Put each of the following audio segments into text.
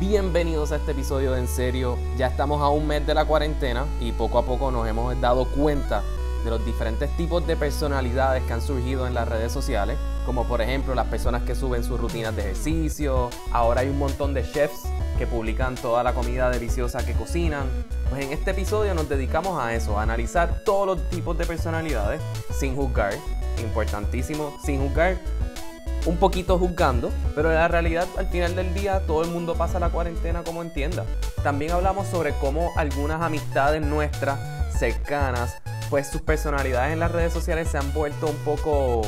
Bienvenidos a este episodio de En Serio. Ya estamos a un mes de la cuarentena y poco a poco nos hemos dado cuenta de los diferentes tipos de personalidades que han surgido en las redes sociales, como por ejemplo las personas que suben sus rutinas de ejercicio, ahora hay un montón de chefs que publican toda la comida deliciosa que cocinan. Pues en este episodio nos dedicamos a eso, a analizar todos los tipos de personalidades sin juzgar, importantísimo, sin juzgar, un poquito juzgando, pero la realidad al final del día todo el mundo pasa la cuarentena como entienda. También hablamos sobre cómo algunas amistades nuestras cercanas pues sus personalidades en las redes sociales se han vuelto un poco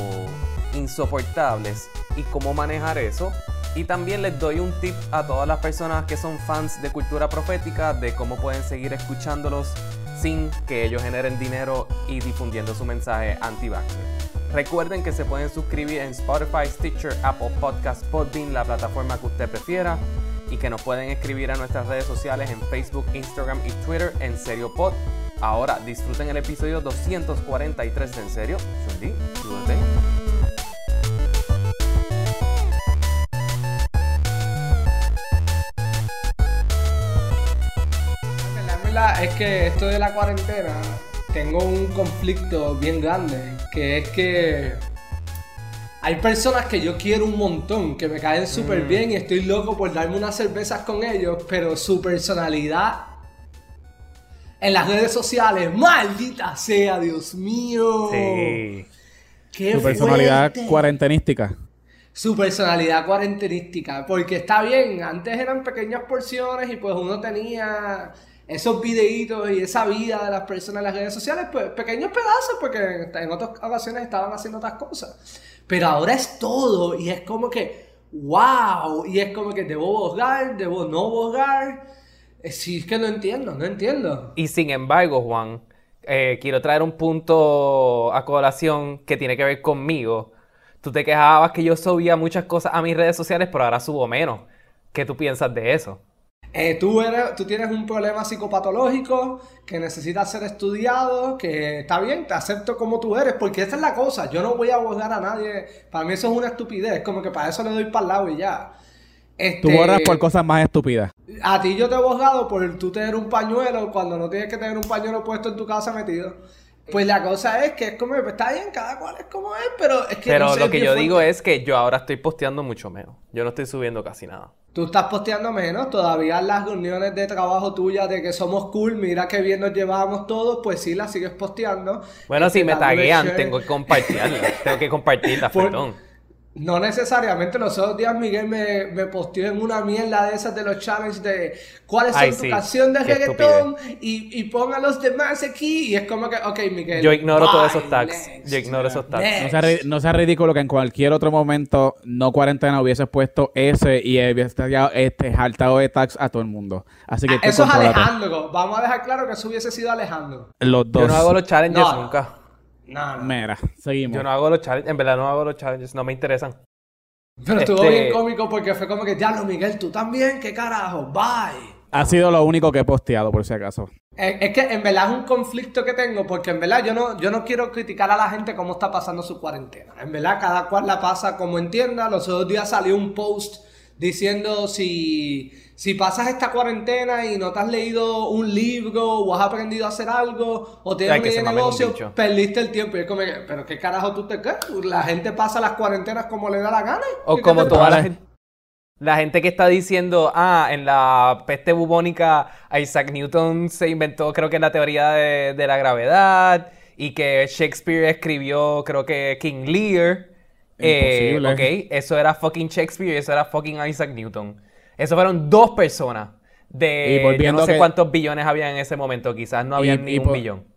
insoportables y cómo manejar eso. Y también les doy un tip a todas las personas que son fans de cultura profética de cómo pueden seguir escuchándolos sin que ellos generen dinero y difundiendo su mensaje anti-vaxxer. Recuerden que se pueden suscribir en Spotify, Stitcher, Apple Podcast, Podbean, la plataforma que usted prefiera, y que nos pueden escribir a nuestras redes sociales en Facebook, Instagram y Twitter en Serio Pod Ahora disfruten el episodio 243 de En Serio. Chundi, Es que esto de la cuarentena tengo un conflicto bien grande, que es que hay personas que yo quiero un montón, que me caen súper mm. bien y estoy loco por darme unas cervezas con ellos, pero su personalidad en las redes sociales. Maldita sea, Dios mío. Sí. Qué Su personalidad cuarentenística. Su personalidad cuarentenística. Porque está bien, antes eran pequeñas porciones y pues uno tenía esos videitos y esa vida de las personas en las redes sociales, pues pequeños pedazos, porque en otras ocasiones estaban haciendo otras cosas. Pero ahora es todo y es como que, wow, y es como que debo borrar, debo no borrar. Eh, sí, es que no entiendo, no entiendo. Y sin embargo, Juan, eh, quiero traer un punto a colación que tiene que ver conmigo. Tú te quejabas que yo subía muchas cosas a mis redes sociales, pero ahora subo menos. ¿Qué tú piensas de eso? Eh, tú, eres, tú tienes un problema psicopatológico que necesita ser estudiado, que está bien, te acepto como tú eres, porque esa es la cosa, yo no voy a abogar a nadie, para mí eso es una estupidez, como que para eso le doy para el lado y ya. Este, tú borras por cosas más estúpidas. A ti yo te he borrado por tú tener un pañuelo cuando no tienes que tener un pañuelo puesto en tu casa metido. Pues la cosa es que es como, está bien, cada cual es como es, pero es que... Pero lo que yo digo es que yo ahora estoy posteando mucho menos. Yo no estoy subiendo casi nada. Tú estás posteando menos, todavía las reuniones de trabajo tuyas de que somos cool, mira qué bien nos llevábamos todos, pues sí, las sigues posteando. Bueno, si me taguean, tengo que compartirlas, tengo que compartirlas, perdón. No necesariamente, los otros días Miguel me, me posteó en una mierda de esas de los challenges de cuáles son tu canción de reggaetón y, y pon a los demás aquí y es como que, ok Miguel. Yo ignoro todos esos tags. Yo ignoro esos tags. No sea, ridículo que en cualquier otro momento no cuarentena hubieses puesto ese y hubieses este saltado de tags a todo el mundo. Así que ah, eso es Alejandro. Vamos a dejar claro que eso hubiese sido Alejandro. Los dos. Yo no hago los challenges nunca. No, Mira, seguimos. Yo no hago los challenges, en verdad no hago los challenges, no me interesan. Pero estuvo bien este cómico porque fue como que, diablo, Miguel, tú también, qué carajo, bye. Ha sido lo único que he posteado, por si acaso. Es, que en verdad es un conflicto que tengo, porque en verdad yo no, yo no quiero criticar a la gente cómo está pasando su cuarentena. En verdad, cada cual la pasa como entienda. Los otros días salió un post diciendo si si pasas esta cuarentena y no te has leído un libro o has aprendido a hacer algo o tienes un negocio, perdiste el tiempo. Y es como, pero ¿qué carajo tú te crees? La gente pasa las cuarentenas como le da la gana. O como toda la gente. La gente que está diciendo, ah, en la peste bubónica Isaac Newton se inventó, creo que la teoría de, la gravedad y que Shakespeare escribió, creo que King Lear. Eh, ok, eso era fucking Shakespeare y eso era fucking Isaac Newton. Eso fueron dos personas de no sé cuántos billones había en ese momento. Quizás no había ni un billón.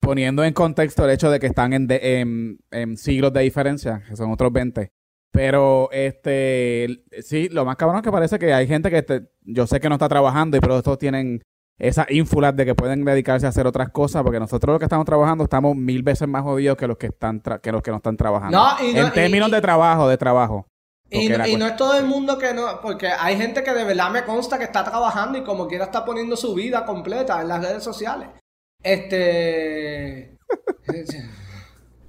Poniendo en contexto el hecho de que están en, en, siglos de diferencia, que son otros 20. Pero, este, sí, lo más cabrón es que parece que hay gente que este, yo sé que no está trabajando, y pero estos tienen esa ínfulas de que pueden dedicarse a hacer otras cosas, porque nosotros los que estamos trabajando estamos mil veces más jodidos que los que están que los que no están trabajando. en términos de trabajo, de trabajo. Y, no, es todo el mundo que no, porque hay gente que de verdad me consta que está trabajando y como quiera está poniendo su vida completa en las redes sociales. Este...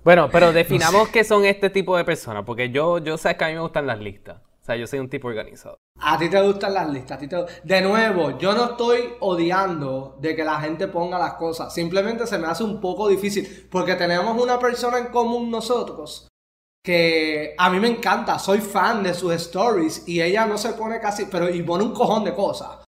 bueno, pero definamos qué son este tipo de personas, porque yo, yo sé que a mí me gustan las listas. Yo soy un tipo organizado. A ti te gustan las listas. A ti te... De nuevo, yo no estoy odiando de que la gente ponga las cosas. Simplemente se me hace un poco difícil. Porque tenemos una persona en común nosotros. Que a mí me encanta. Soy fan de sus stories. Y ella no se pone casi. Pero y pone un cojón de cosas.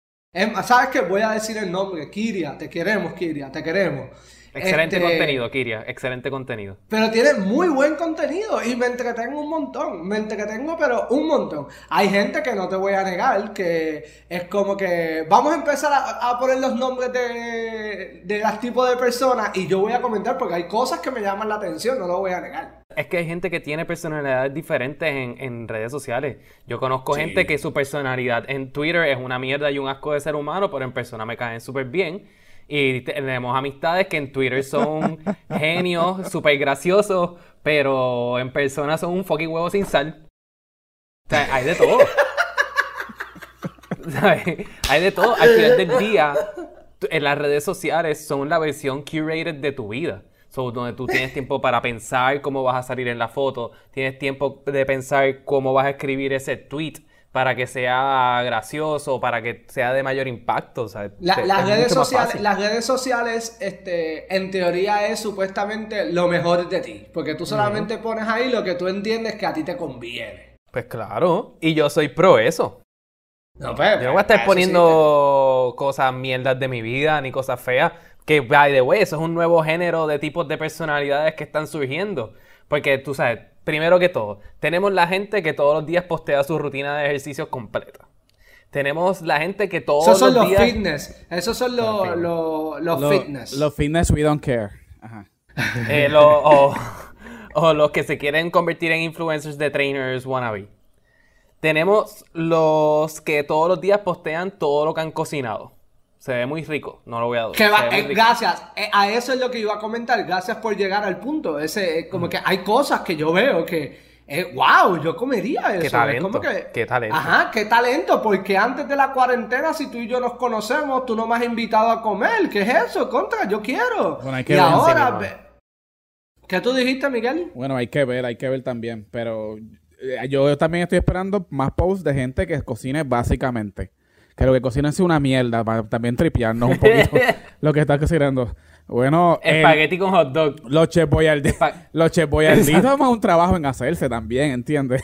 ¿Sabes qué? Voy a decir el nombre. Kiria. Te queremos, Kiria. Te queremos. Excelente este, contenido, Kiria. Excelente contenido. Pero tiene muy buen contenido y me entretengo un montón. Me entretengo, pero un montón. Hay gente que no te voy a negar que es como que vamos a empezar a, poner los nombres de, de los tipos de personas y yo voy a comentar porque hay cosas que me llaman la atención, no lo voy a negar. Es que hay gente que tiene personalidades diferentes en, en redes sociales. Yo conozco gente que su personalidad en Twitter es una mierda y un asco de ser humano, pero en persona me caen súper bien. Y tenemos amistades que en Twitter son genios, súper graciosos, pero en persona son un fucking huevo sin sal. O sea, hay de todo. Hay de todo. Al final del día, en las redes sociales son la versión curated de tu vida. So, donde tú tienes tiempo para pensar cómo vas a salir en la foto, tienes tiempo de pensar cómo vas a escribir ese tweet para que sea gracioso, para que sea de mayor impacto. las, redes sociales, las redes sociales, este, en teoría es supuestamente lo mejor de ti, porque tú solamente pones ahí lo que tú entiendes que a ti te conviene. Pues claro, y yo soy pro eso. No, pues, yo no voy a estar poniendo cosas mierdas de mi vida ni cosas feas. Que, by the way, eso es un nuevo género de tipos de personalidades que están surgiendo. Porque tú sabes, primero que todo, tenemos la gente que todos los días postea su rutina de ejercicios completa. Tenemos la gente que todos Esos son los, días... fitness. Esos son los, los, fitness. Los fitness we don't care. Ajá. Eh, o, o, los que se quieren convertir en influencers de trainers wannabe. Tenemos los que todos los días postean todo lo que han cocinado. Se ve muy rico, no lo voy a decir. Eh, gracias, eh, a eso es lo que iba a comentar. Gracias por llegar al punto. Ese, eh, como que hay cosas que yo veo que, wow, yo comería eso. Qué talento. qué talento. Ajá, qué talento, porque antes de la cuarentena, si tú y yo nos conocemos, tú no me has invitado a comer. ¿Qué es eso? Contra, yo quiero. Bueno, hay que y ver, ahora, ¿qué tú dijiste, Miguel? Bueno, hay que ver, hay que ver también. Pero yo también estoy esperando más posts de gente que cocine básicamente. Que lo que cocinan es una mierda, para también tripearnos un poquito lo que está cocinando. Bueno, espagueti con hot dog. Los chef boyarditos, los chef boyarditos un trabajo en hacerse también, ¿entiendes?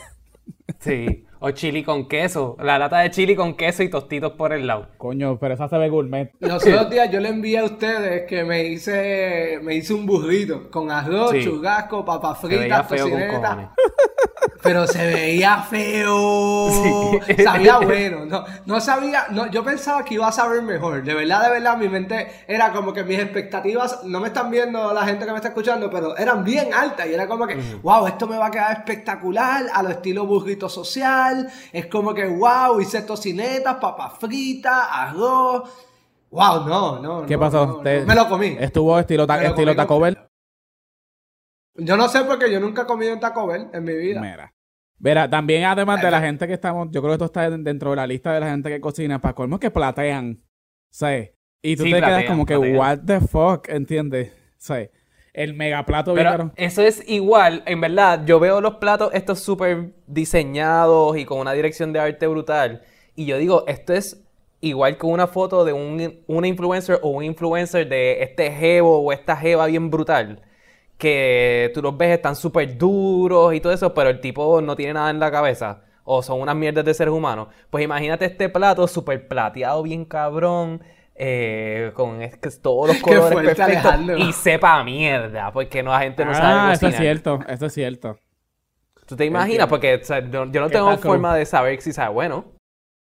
Sí. O chili con queso. La lata de chili con queso y tostitos por el lado. Coño, pero esa se ve gourmet. Los otros días yo le envié a ustedes que me hice me hice un burrito con arroz, churrasco, papas fritas, tocineta. Pero se veía feo. Sabía bueno. No, no sabía. No, yo pensaba que iba a saber mejor. De verdad, de verdad, mi mente era como que mis expectativas. No me están viendo la gente que me está escuchando, pero eran bien altas. Y era como que, wow, esto me va a quedar espectacular. A lo estilo burrito social. Es como que, wow, hice tocinetas, papas fritas, arroz. Wow, no, no. ¿Qué pasó? me lo comí. ¿Estuvo estilo, estilo Taco Bell? Yo no sé porque yo nunca he comido en Taco Bell en mi vida. Mira. Verá, también además de la gente que estamos, yo creo que esto está dentro de la lista de la gente que cocina, para colmo que platean. ¿Sabes? Y tú te quedas como que, what the fuck, ¿entiendes? ¿Sabes? El mega plato Pero Eso es igual, en verdad, yo veo los platos estos súper diseñados y con una dirección de arte brutal. Y yo digo, esto es igual que una foto de un, una influencer o un influencer de este jevo o esta jeva bien brutal que tú los ves están súper duros y todo eso, pero el tipo no tiene nada en la cabeza. O son unas mierdas de seres humanos. Pues imagínate este plato súper plateado, bien cabrón. Eh, con todos los colores perfectos y sepa mierda, porque no la gente no sabe ah, eso es cierto, eso es cierto. ¿Tú te imaginas? Porque yo, no tengo forma de saber si sabe bueno.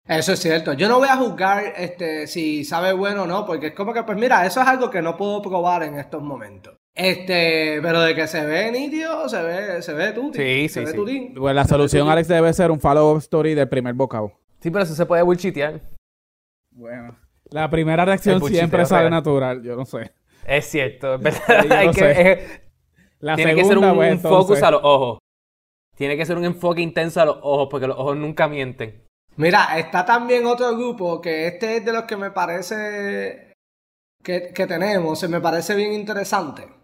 Eso es cierto. Yo no voy a juzgar este, si sabe bueno o no, porque es como que, pues mira, eso es algo que no puedo probar en estos momentos. Este, pero de que se ve nítido, se ve, se ve tuti. Sí, se sí, ve sí. Pues la solución, Alex, debe ser un follow-up story del primer bocado. Sí, pero eso se puede bullshitear. Bueno. La primera reacción siempre sale natural, yo no sé. Es cierto, es verdad. Hay que, la tiene que ser un, pues, focus a los ojos. Tiene que ser un enfoque intenso a los ojos, porque los ojos nunca mienten. Mira, está también otro grupo que este es de los que me parece que, que tenemos, se me parece bien interesante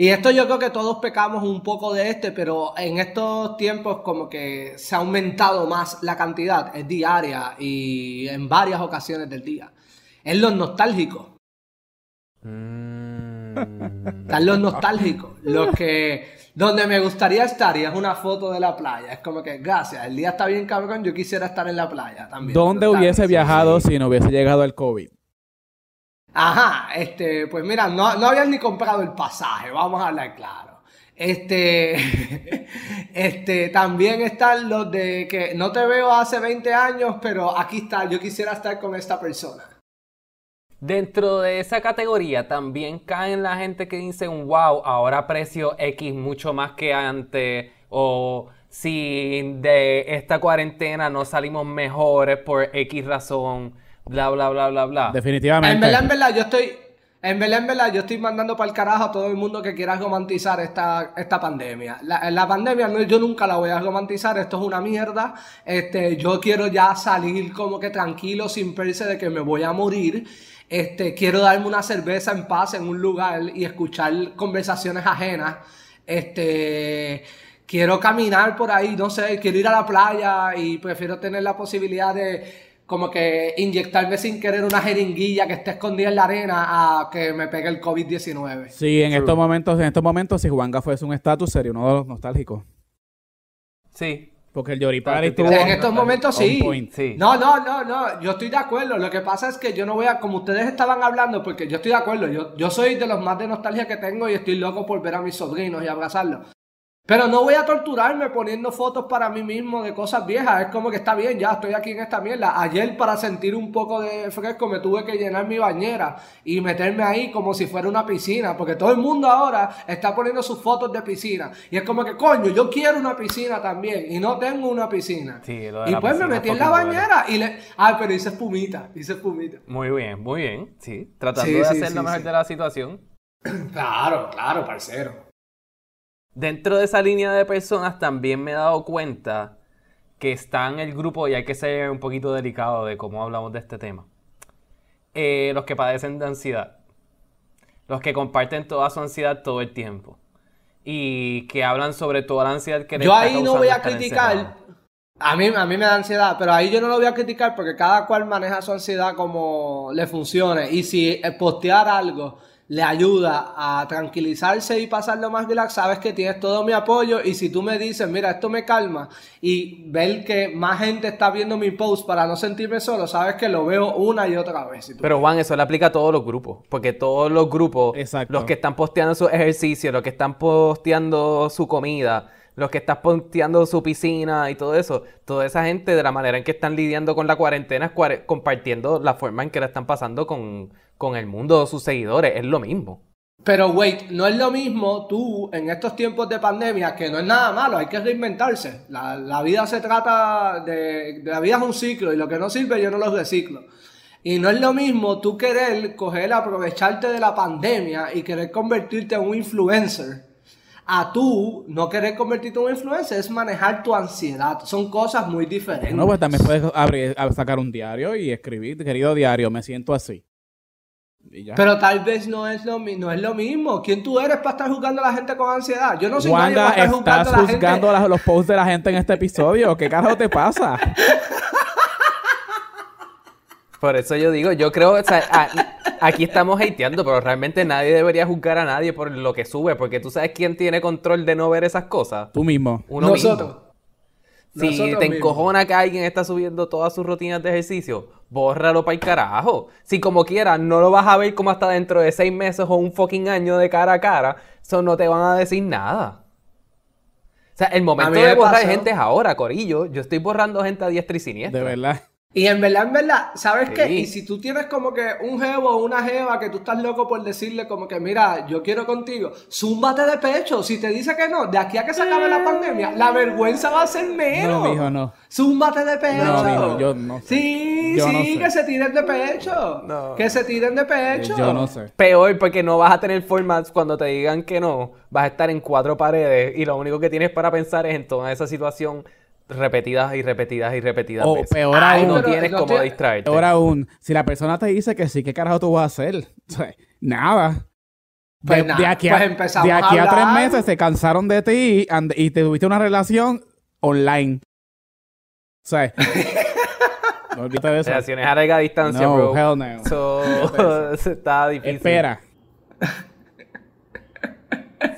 Y esto yo creo que todos pecamos un poco de este, pero en estos tiempos como que se ha aumentado más la cantidad, es diaria y en varias ocasiones del día. Es los nostálgicos. Mm. Están los nostálgicos, los que donde me gustaría estar y es una foto de la playa. Es como que, gracias, el día está bien cabrón, yo quisiera estar en la playa también. ¿Dónde hubiese viajado sí. si no hubiese llegado el COVID? Ajá, este, pues mira, no, no habían ni comprado el pasaje, vamos a hablar claro. Este, este, también están los de que no te veo hace 20 años, pero aquí está, yo quisiera estar con esta persona. Dentro de esa categoría también caen la gente que dicen, wow, ahora aprecio X mucho más que antes, o si de esta cuarentena no salimos mejores por X razón, bla, bla, bla, bla, bla. Definitivamente. En verdad, en verdad, yo estoy, en verdad, en verdad, yo estoy mandando para el carajo a todo el mundo que quiera romantizar esta, esta pandemia. La, la pandemia no, yo nunca la voy a romantizar, esto es una mierda. Este, yo quiero ya salir como que tranquilo, sin pensar de que me voy a morir. Este, quiero darme una cerveza en paz en un lugar y escuchar conversaciones ajenas. Este, quiero caminar por ahí, no sé, quiero ir a la playa y prefiero tener la posibilidad de como que inyectarme sin querer una jeringuilla que esté escondida en la arena a que me pegue el COVID-19. Sí, en estos momentos, en estos momentos, si Juanga fuese un estatus, sería uno de los nostálgicos. Sí, Porque el Yori Party Claro, estuvo En estos momentos sí. sí. No, no, no, no, yo estoy de acuerdo. Lo que pasa es que yo no voy a, como ustedes estaban hablando, porque yo estoy de acuerdo, yo, yo soy de los más de nostalgia que tengo y estoy loco por ver a mis sobrinos y abrazarlos. Pero no voy a torturarme poniendo fotos para mí mismo de cosas viejas. Es como que está bien, ya estoy aquí en esta mierda. Ayer para sentir un poco de fresco me tuve que llenar mi bañera y meterme ahí como si fuera una piscina. Porque todo el mundo ahora está poniendo sus fotos de piscina. Y es como que, coño, yo quiero una piscina también. Y no tengo una piscina. Sí, lo de y la pues me metí en la bañera y le... Ah, pero hice espumita, hice espumita. Muy bien, muy bien, sí. Tratando Sí, de sí, hacer lo mejor de la situación. Claro, claro, parcero. Dentro de esa línea de personas también me he dado cuenta que está en el grupo, y hay que ser un poquito delicado de cómo hablamos de este tema, eh, los que padecen de ansiedad. Los que comparten toda su ansiedad todo el tiempo. Y que hablan sobre toda la ansiedad que les Yo ahí no voy a criticar. encerrado. A mí, a mí me da ansiedad, pero ahí yo no lo voy a criticar porque cada cual maneja su ansiedad como le funcione. Y si postear algo le ayuda a tranquilizarse y pasarlo más relax, sabes que tienes todo mi apoyo. Y si tú me dices, mira, esto me calma, y ver que más gente está viendo mi post para no sentirme solo, sabes que lo veo una y otra vez. Pero Juan, eso le aplica a todos los grupos, porque todos los grupos, Exacto. los que están posteando su ejercicio, los que están posteando su comida, los que están posteando su piscina y todo eso, toda esa gente de la manera en que están lidiando con la cuarentena compartiendo la forma en que la están pasando con, con el mundo de sus seguidores, es lo mismo. Pero wait, no es lo mismo tú en estos tiempos de pandemia, que no es nada malo, hay que reinventarse. La, la vida se trata de, de- La vida es un ciclo y lo que no sirve yo no lo reciclo. Y no es lo mismo tú querer coger, aprovecharte de la pandemia y querer convertirte en un influencer. A tú no querer convertirte en un influencer es manejar tu ansiedad. Son cosas muy diferentes. No, pues también puedes abrir, sacar un diario y escribir, querido diario, me siento así. Pero tal vez no es, lo, no es lo mismo. ¿Quién tú eres para estar juzgando a la gente con ansiedad? Yo no soy nadie Wanda, para estar juzgando estás a la gente. juzgando las- los posts de la gente en este episodio. ¿Qué carajo te pasa? Por eso yo digo, yo creo, o sea, a- aquí estamos hateando, pero realmente nadie debería juzgar a nadie por lo que sube, porque tú sabes quién tiene control de no ver esas cosas. Tú mismo. Uno Nosotros. mismo. Si Nosotros te mismos. encojona que alguien está subiendo todas sus rutinas de ejercicio, bórralo para el carajo. Si como quieras no lo vas a ver como hasta dentro de seis meses o un fucking año de cara a cara, eso no te van a decir nada. O sea, el momento de borrar pasó- gente es ahora, Corillo. Yo estoy borrando gente a diestra y siniestra. De verdad. Y en verdad, en verdad, ¿sabes qué? Sí. Y si tú tienes como que un jevo o una jeva que tú estás loco por decirle como que, mira, yo quiero contigo, zúmbate de pecho. Si te dice que no, de aquí a que se acabe la pandemia, la vergüenza va a ser menos. No, mijo, no. Zúmbate de pecho. No, mijo, yo no sé. Sí, Yo sí, no sé. que se tiren de pecho. No. Que se tiren de pecho. Yo no sé. Peor porque no vas a tener formats cuando te digan que no. Vas a estar en cuatro paredes y lo único que tienes para pensar es en toda esa situación repetidas y repetidas y repetidas O veces. peor Ay, aún, no tienes no cómo te- distraerte. peor aún, si la persona te dice que sí, ¿qué carajo tú vas a hacer? O sea, nada. Pues de, nada, de aquí, pues a, de aquí a a, tres meses se cansaron de ti and- y te tuviste una relación online. O sea, no olvides de eso. Relaciones a larga distancia, No, bro. hell no. Eso eso está difícil. Espera.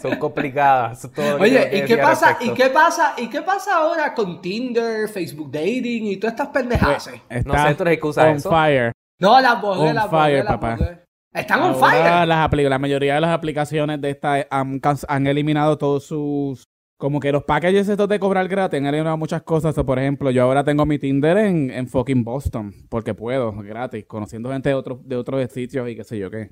Son complicadas. Todo Oye, que ¿y qué pasa? ¿Y qué pasa? ¿Y qué pasa ahora con Tinder, Facebook Dating y todas estas pendejadas? Está sé, tú eres on eso. fire. No, las borré, las borré, las papá. borré. Están on fire. Las la mayoría de las aplicaciones de esta han, can- han eliminado todos sus... Como que los packages estos de cobrar gratis han eliminado muchas cosas. O, por ejemplo, yo ahora tengo mi Tinder en, en fucking Boston. Porque puedo, gratis. Conociendo gente de, otros de otros sitios y qué sé yo qué.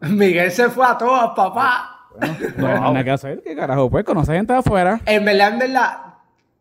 Miguel se fue a todas, papá. No hay nada que hacer. ¿Qué carajo? Pues conocer gente de afuera. En verdad, en verdad,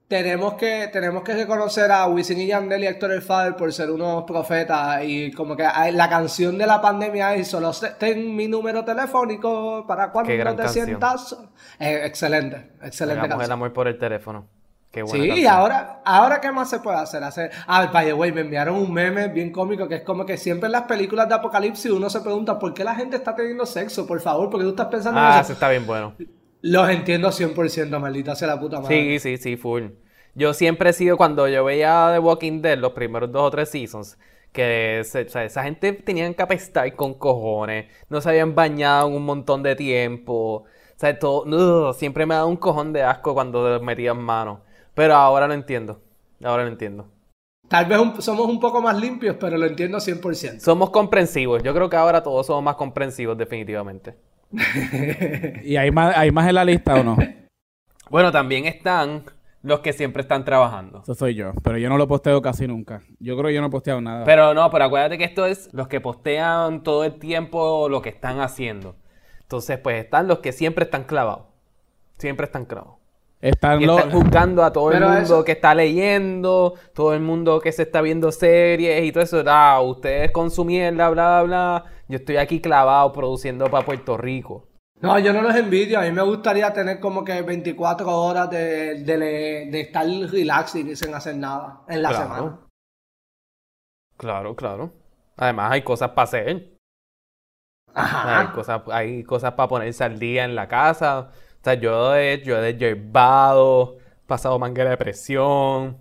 tenemos que, tenemos que reconocer a Wisin y Yandel y Héctor El Father por ser unos profetas y como que la canción de la pandemia es solo ten mi número telefónico para cuando te canción. sientas. so-". Eh, excelente, excelente Hagamos el canción. amor por el teléfono. Qué buena Sí, y ahora, ahora qué más se puede hacer? hacer ah, by the way, me enviaron un meme bien cómico que es como que siempre en las películas de apocalipsis uno se pregunta ¿por qué la gente está teniendo sexo? Por favor, porque tú estás pensando en Ah, eso. eso está bien bueno. Los entiendo 100%, maldita sea la puta madre. Sí, sí, sí, full. Yo siempre he sido, cuando yo veía The Walking Dead, los primeros dos o tres seasons, que se- o sea, esa gente tenían que apestar con cojones, no se habían bañado en un montón de tiempo, o sea, todo, ugh, siempre me ha dado un cojón de asco cuando metían mano. Pero ahora lo entiendo, ahora lo entiendo. Tal vez un- somos un poco más limpios, pero lo entiendo 100%. Somos comprensivos, yo creo que ahora todos somos más comprensivos definitivamente. ¿Y hay más, hay más en la lista o no? Bueno, también están los que siempre están trabajando. Eso soy yo. Pero yo no lo posteo casi nunca. Yo creo que yo no he posteado nada. Pero no, pero acuérdate que esto es los que postean todo el tiempo lo que están haciendo. Entonces, pues están los que siempre están clavados. Siempre están clavados. Están Y los... están juzgando a todo el mundo eso- que está leyendo, todo el mundo que se está viendo series y todo eso. Ah, ustedes con su mierda, bla, bla, bla. Yo estoy aquí clavado produciendo para Puerto Rico. No, yo no los envidio. A mí me gustaría tener como que 24 horas de, de, de estar relaxing y sin hacer nada en la Claro. semana. Claro, claro. Además, hay cosas para hacer. Hay Ajá. cosas, hay cosas para ponerse al día en la casa. O sea, yo he, yo he yerbado, pasado manguera de presión,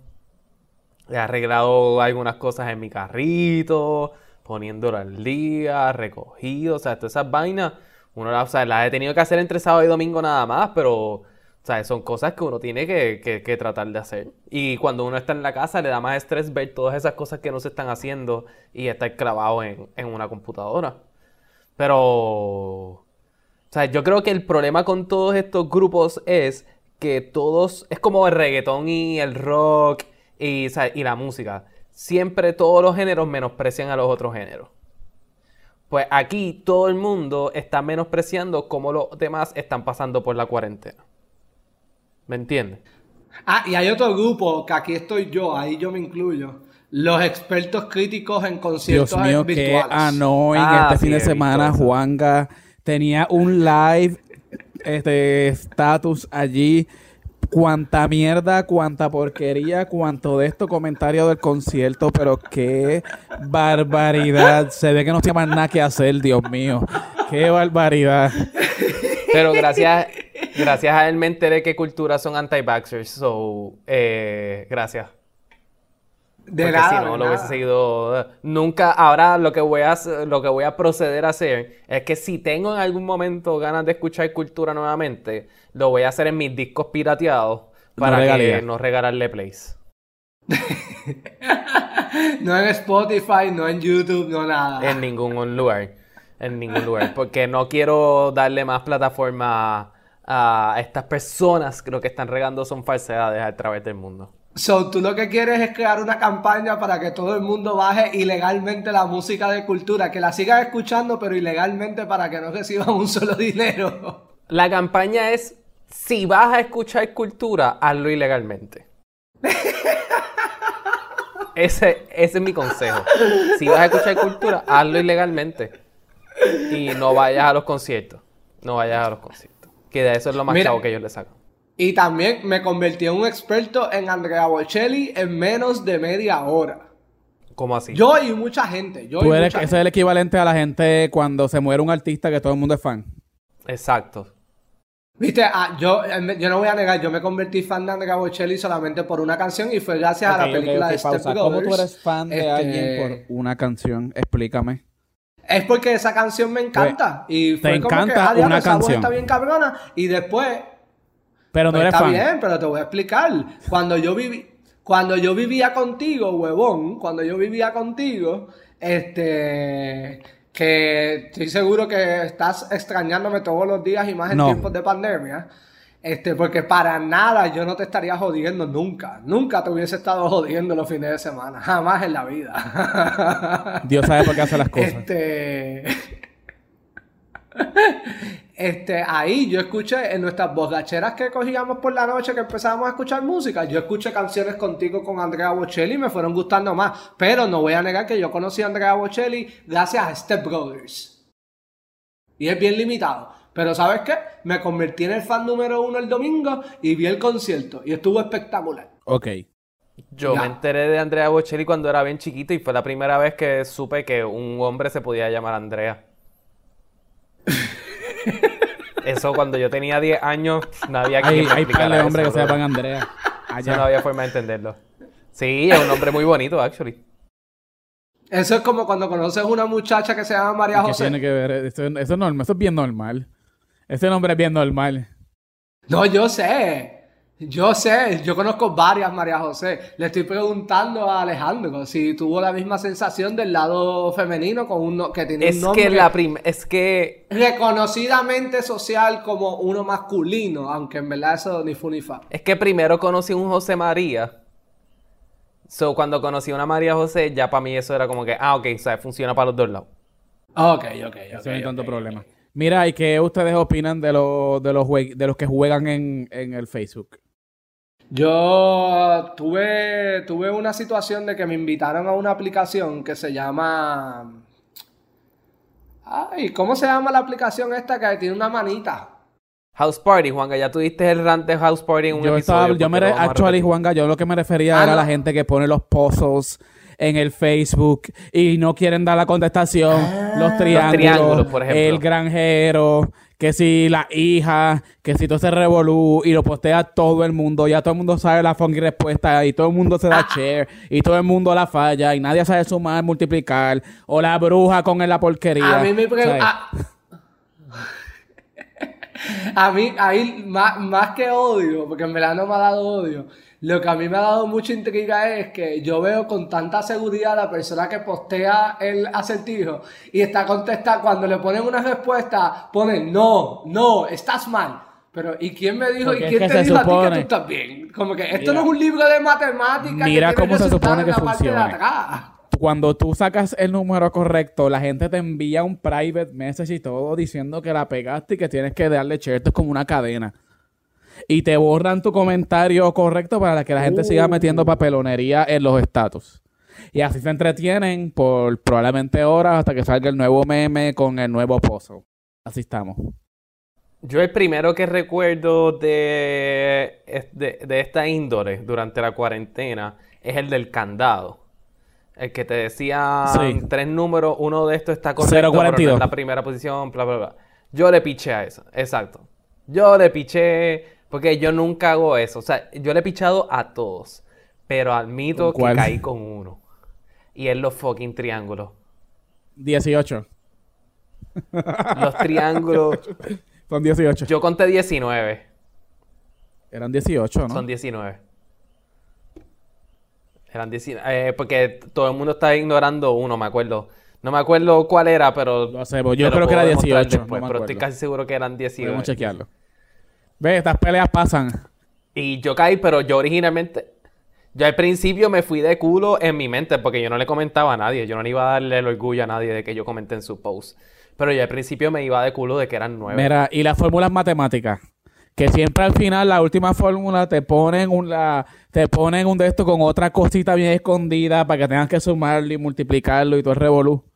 he arreglado algunas cosas en mi carrito, poniéndolo al día, recogido, o sea, todas esas vainas, uno las, o sea, las he tenido que hacer entre sábado y domingo nada más, pero, o sea, son cosas que uno tiene que, que- que tratar de hacer. Y cuando uno está en la casa le da más estrés ver todas esas cosas que no se están haciendo y estar clavado en, en una computadora. Pero, o sea, yo creo que el problema con todos estos grupos es que todos, es como el reggaetón y el rock y, o sea, y la música. Siempre todos los géneros menosprecian a los otros géneros. Pues aquí todo el mundo está menospreciando cómo los demás están pasando por la cuarentena. ¿Me entiendes? Ah, y hay otro grupo que aquí estoy yo, ahí yo me incluyo. Los expertos críticos en Dios conciertos mío, qué virtuales. annoying Ah, este sí, fin de he visto semana. Juanga tenía un live, este, status allí. Cuánta mierda, cuánta porquería, cuánto de esto comentario del concierto, pero qué barbaridad. Se ve que no tiene más nada que hacer, Dios mío. Qué barbaridad. Pero gracias, gracias a él me enteré que cultura son anti-vaxxers. So, eh, gracias. De Porque nada, si de no lo nada. hubiese seguido. Nunca. Ahora lo que voy a hacer- lo que voy a proceder a hacer es que si tengo en algún momento ganas de escuchar cultura nuevamente, lo voy a hacer en mis discos pirateados para regalías. que no regalarle plays. No en Spotify, no en YouTube, no nada. En ningún lugar. En ningún lugar. Porque no quiero darle más plataforma a, a estas personas que lo que están regando son falsedades a través del mundo. So, tú lo que quieres es crear una campaña para que todo el mundo baje ilegalmente la música de cultura, que la sigan escuchando, pero ilegalmente para que no reciban un solo dinero. La campaña es, si vas a escuchar cultura, hazlo ilegalmente. Ese, ese es mi consejo. Si vas a escuchar cultura, hazlo ilegalmente. Y no vayas a los conciertos. No vayas a los conciertos. Que de eso es lo más Mira. chavo que ellos le sacan. Y también me convertí en un experto en Andrea Bocelli en menos de media hora. ¿Cómo así? Yo y mucha gente. Yo Tú y eres, mucha ese es el equivalente a la gente cuando se muere un artista que todo el mundo es fan. Exacto. Viste, ah, yo, eh, yo no voy a negar, yo me convertí fan de Andrea Bocelli solamente por una canción y fue gracias a la película ok, de Step. ¿Cómo tú eres fan de Este, alguien por una canción? Explícame. Es porque esa canción me encanta. Y Pues, te fue como que, encanta ah, diablo, una canción. está bien cabrona. Y después, Pero no Pues eres está fan. bien, pero te voy a explicar. Cuando yo viví, cuando yo vivía contigo, huevón, cuando yo vivía contigo, este, que estoy seguro que estás extrañándome todos los días y más en No. tiempos de pandemia. Este, porque para nada yo no te estaría jodiendo nunca. Nunca te hubiese estado jodiendo los fines de semana. Jamás en la vida. Dios sabe por qué hace las cosas. Este. Este, ahí yo escuché en nuestras borracheras que cogíamos por la noche que empezábamos a escuchar música, yo escuché canciones contigo con Andrea Bocelli y me fueron gustando más. Pero no voy a negar que yo conocí a Andrea Bocelli gracias a Step Brothers. Y es bien limitado. Pero ¿sabes qué? Me convertí en el fan número uno el domingo y vi el concierto. Y estuvo espectacular. Ok. Yo Ya. me enteré de Andrea Bocelli cuando era bien chiquito y fue la primera vez que supe que un hombre se podía llamar Andrea. Eso cuando yo tenía 10 años no había quien Hay, me hay par de hombres que se llaman Andrea. Eso Allá. no había forma de entenderlo. Sí, es un nombre muy bonito, actually. Eso es como cuando conoces una muchacha que se llama María ¿Qué José. tiene que ver? Eso, eso es normal. Eso es bien normal. Ese nombre es bien normal. No, yo sé. Yo sé. Yo conozco varias María José. Le estoy preguntando a Alejandro si tuvo la misma sensación del lado femenino con un no- que tiene Es un nombre que la es que reconocidamente social como uno masculino, aunque en verdad eso ni fu ni fa. es que primero conocí un José María. So cuando conocí a una María José, ya para mí eso era como que, ah, ok, o sea, funciona para los dos lados. Ok, ok, ok. Eso no hay tanto problema. Mira, ¿y qué ustedes opinan de los de los de los que juegan en, en el Facebook? Yo tuve, tuve una situación de que me invitaron a una aplicación que se llama... Ay, ¿cómo se llama la aplicación esta que tiene una manita? House Party, Juanga, ya tuviste el rant de House Party en un Yo episodio. estaba, yo me actually. Juanga, yo lo que me refería Ah, era a no. la gente que pone los puzzles en el Facebook y no quieren dar la contestación, los triángulos, triángulos, por ejemplo. el granjero, que si la hija, que si todo ese revolú y lo postea todo el mundo, ya todo el mundo sabe la funky respuesta y todo el mundo se da Ah. share y todo el mundo la falla y nadie sabe sumar, multiplicar o la bruja con la porquería. A mí me pregunta. A mí, ahí, más, más que odio, porque en verdad no me ha dado odio, lo que a mí me ha dado mucha intriga es que yo veo con tanta seguridad a la persona que postea el acertijo y está contestando, cuando le ponen una respuesta, ponen no, no, estás mal. Pero, ¿y quién me dijo? Porque ¿Y quién que te dijo a ti que tú estás bien? Como que esto Mira. no es un libro de matemáticas. Mira cómo se supone que atrás. cuando tú sacas el número correcto, la gente te envía un private message y todo diciendo que la pegaste y que tienes que darle share. Esto es como una cadena. Y te borran tu comentario correcto para que la gente siga metiendo papelonería en los estatus. Y así se entretienen por probablemente horas hasta que salga el nuevo meme con el nuevo puzzle. Así estamos. Yo el primero que recuerdo de, de, de esta índole durante la cuarentena es el del candado. El que te decía Sí. tres números, uno de estos está correcto, pero no 0.42. es la primera posición, bla, bla, bla. Yo le piché a eso, exacto. Yo le piché, porque yo nunca hago eso. O sea, yo le he pichado a todos, pero admito que caí con uno. Y es los fucking triángulos. 18. Los triángulos. Son 18. Yo conté 19. Eran 18, ¿no? Son 19. Eran 19. eh, porque todo el mundo está ignorando uno, me acuerdo. No me acuerdo cuál era, pero. Lo hacemos. Yo creo que era demostrar 18, después, no me pero estoy casi seguro que eran 19. Podemos chequearlo. Ve, estas peleas pasan. Y yo caí, pero yo originalmente. Yo al principio me fui de culo en mi mente porque yo no le comentaba a nadie. Yo no le iba a darle el orgullo a nadie de que yo comenté en su post. Pero yo al principio me iba de culo de que eran nueve. Mira, y las fórmulas matemáticas. Que siempre al final, la última fórmula, te ponen un, la, te ponen un de esto con otra cosita bien escondida para que tengas que sumarlo y multiplicarlo y todo el revolú.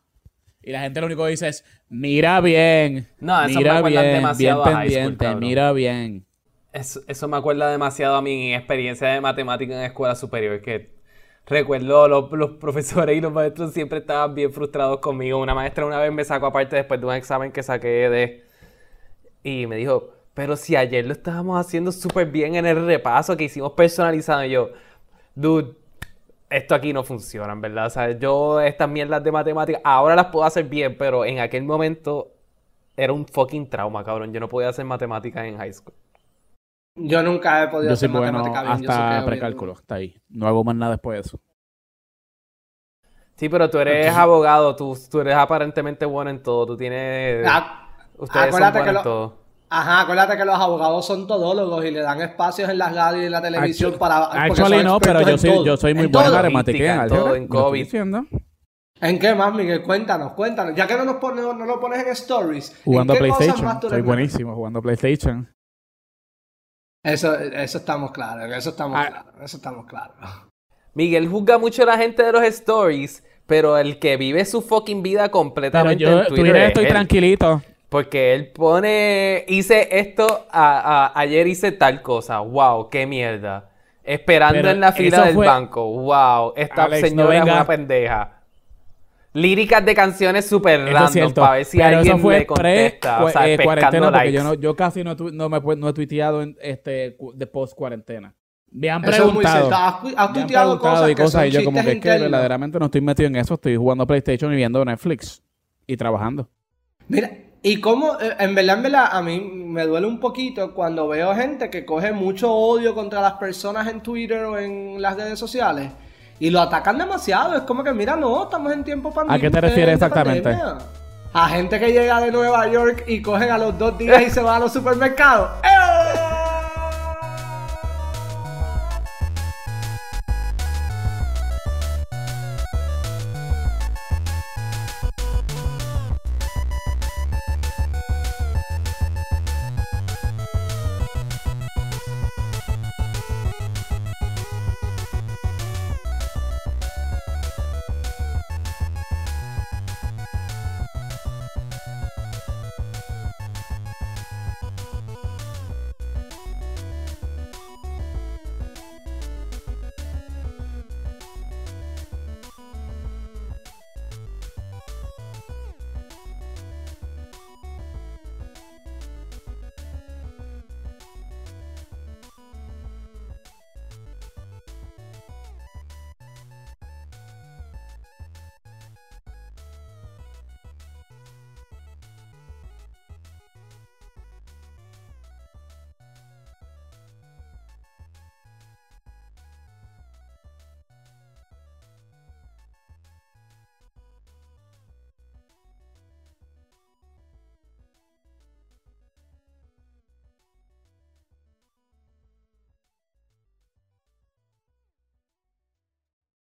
Y la gente lo único que dice es, mira bien, No, eso me mira acuerdan bien, bien demasiado a high school, pendiente, mira bien. Eso, eso me acuerda demasiado a mi experiencia de matemática en la escuela superior, que recuerdo los, los profesores y los maestros siempre estaban bien frustrados conmigo. Una maestra una vez me sacó aparte después de un examen que saqué de Y me dijo, pero si ayer lo estábamos haciendo súper bien en el repaso que hicimos personalizado. Y yo, dude, esto aquí no funciona, en verdad. O sea, yo estas mierdas de matemáticas ahora las puedo hacer bien, pero en aquel momento era un fucking trauma, cabrón. Yo no podía hacer matemáticas en high school. Yo nunca he podido Yo soy hacer bueno matemática bien. hasta precálculo, está ahí. No hago más nada después de eso. Sí, pero tú eres abogado, tú, tú eres aparentemente bueno en todo. Tú tienes. Ah, Ustedes son buenos que en lo- todo. Ajá, acuérdate que los abogados son todólogos y le dan espacios en las radios y en la televisión Actu- para. Actually no, pero yo soy, yo soy muy En bueno en álgebra. todo, en COVID. diciendo. ¿En qué más, Miguel? Cuéntanos, cuéntanos. Ya que no, nos pone- no lo pones en stories. Jugando ¿en qué cosas PlayStation. más tú Soy buenísimo jugando PlayStation. Eso, eso estamos claros, eso estamos Ah. claros, eso estamos claros. Miguel juzga mucho a la gente de los stories, pero el que vive su fucking vida Pero completamente yo en Twitter Twitter es estoy él. tranquilito. Porque él pone, hice esto, a- a- ayer hice tal cosa, wow, qué mierda. Esperando Pero en la fila del fue- banco, wow, esta Alex, no señora es venga. una pendeja. Líricas de canciones super Eso es random cierto. para ver si pero alguien eso fue le contesta, pre o sea, eh, pescando cuarentena porque likes. yo, no, yo casi no, tu- no me no he tuiteado en, este, de post cuarentena. Me han Eso es muy preguntado. cierto. Has, has me han tuiteado preguntado cosas y que cosas son y yo como que es que verdaderamente no estoy metido en eso. Estoy jugando PlayStation y viendo Netflix y trabajando. Mira, y cómo, eh, en verdad, en verdad, a mí me duele un poquito cuando veo gente que coge mucho odio contra las personas en Twitter o en las redes sociales y lo atacan demasiado. Es como que, mira, no, estamos en tiempo pandemia. ¿A qué te refieres exactamente? A gente que llega de Nueva York y cogen a los dos días y se van a los supermercados.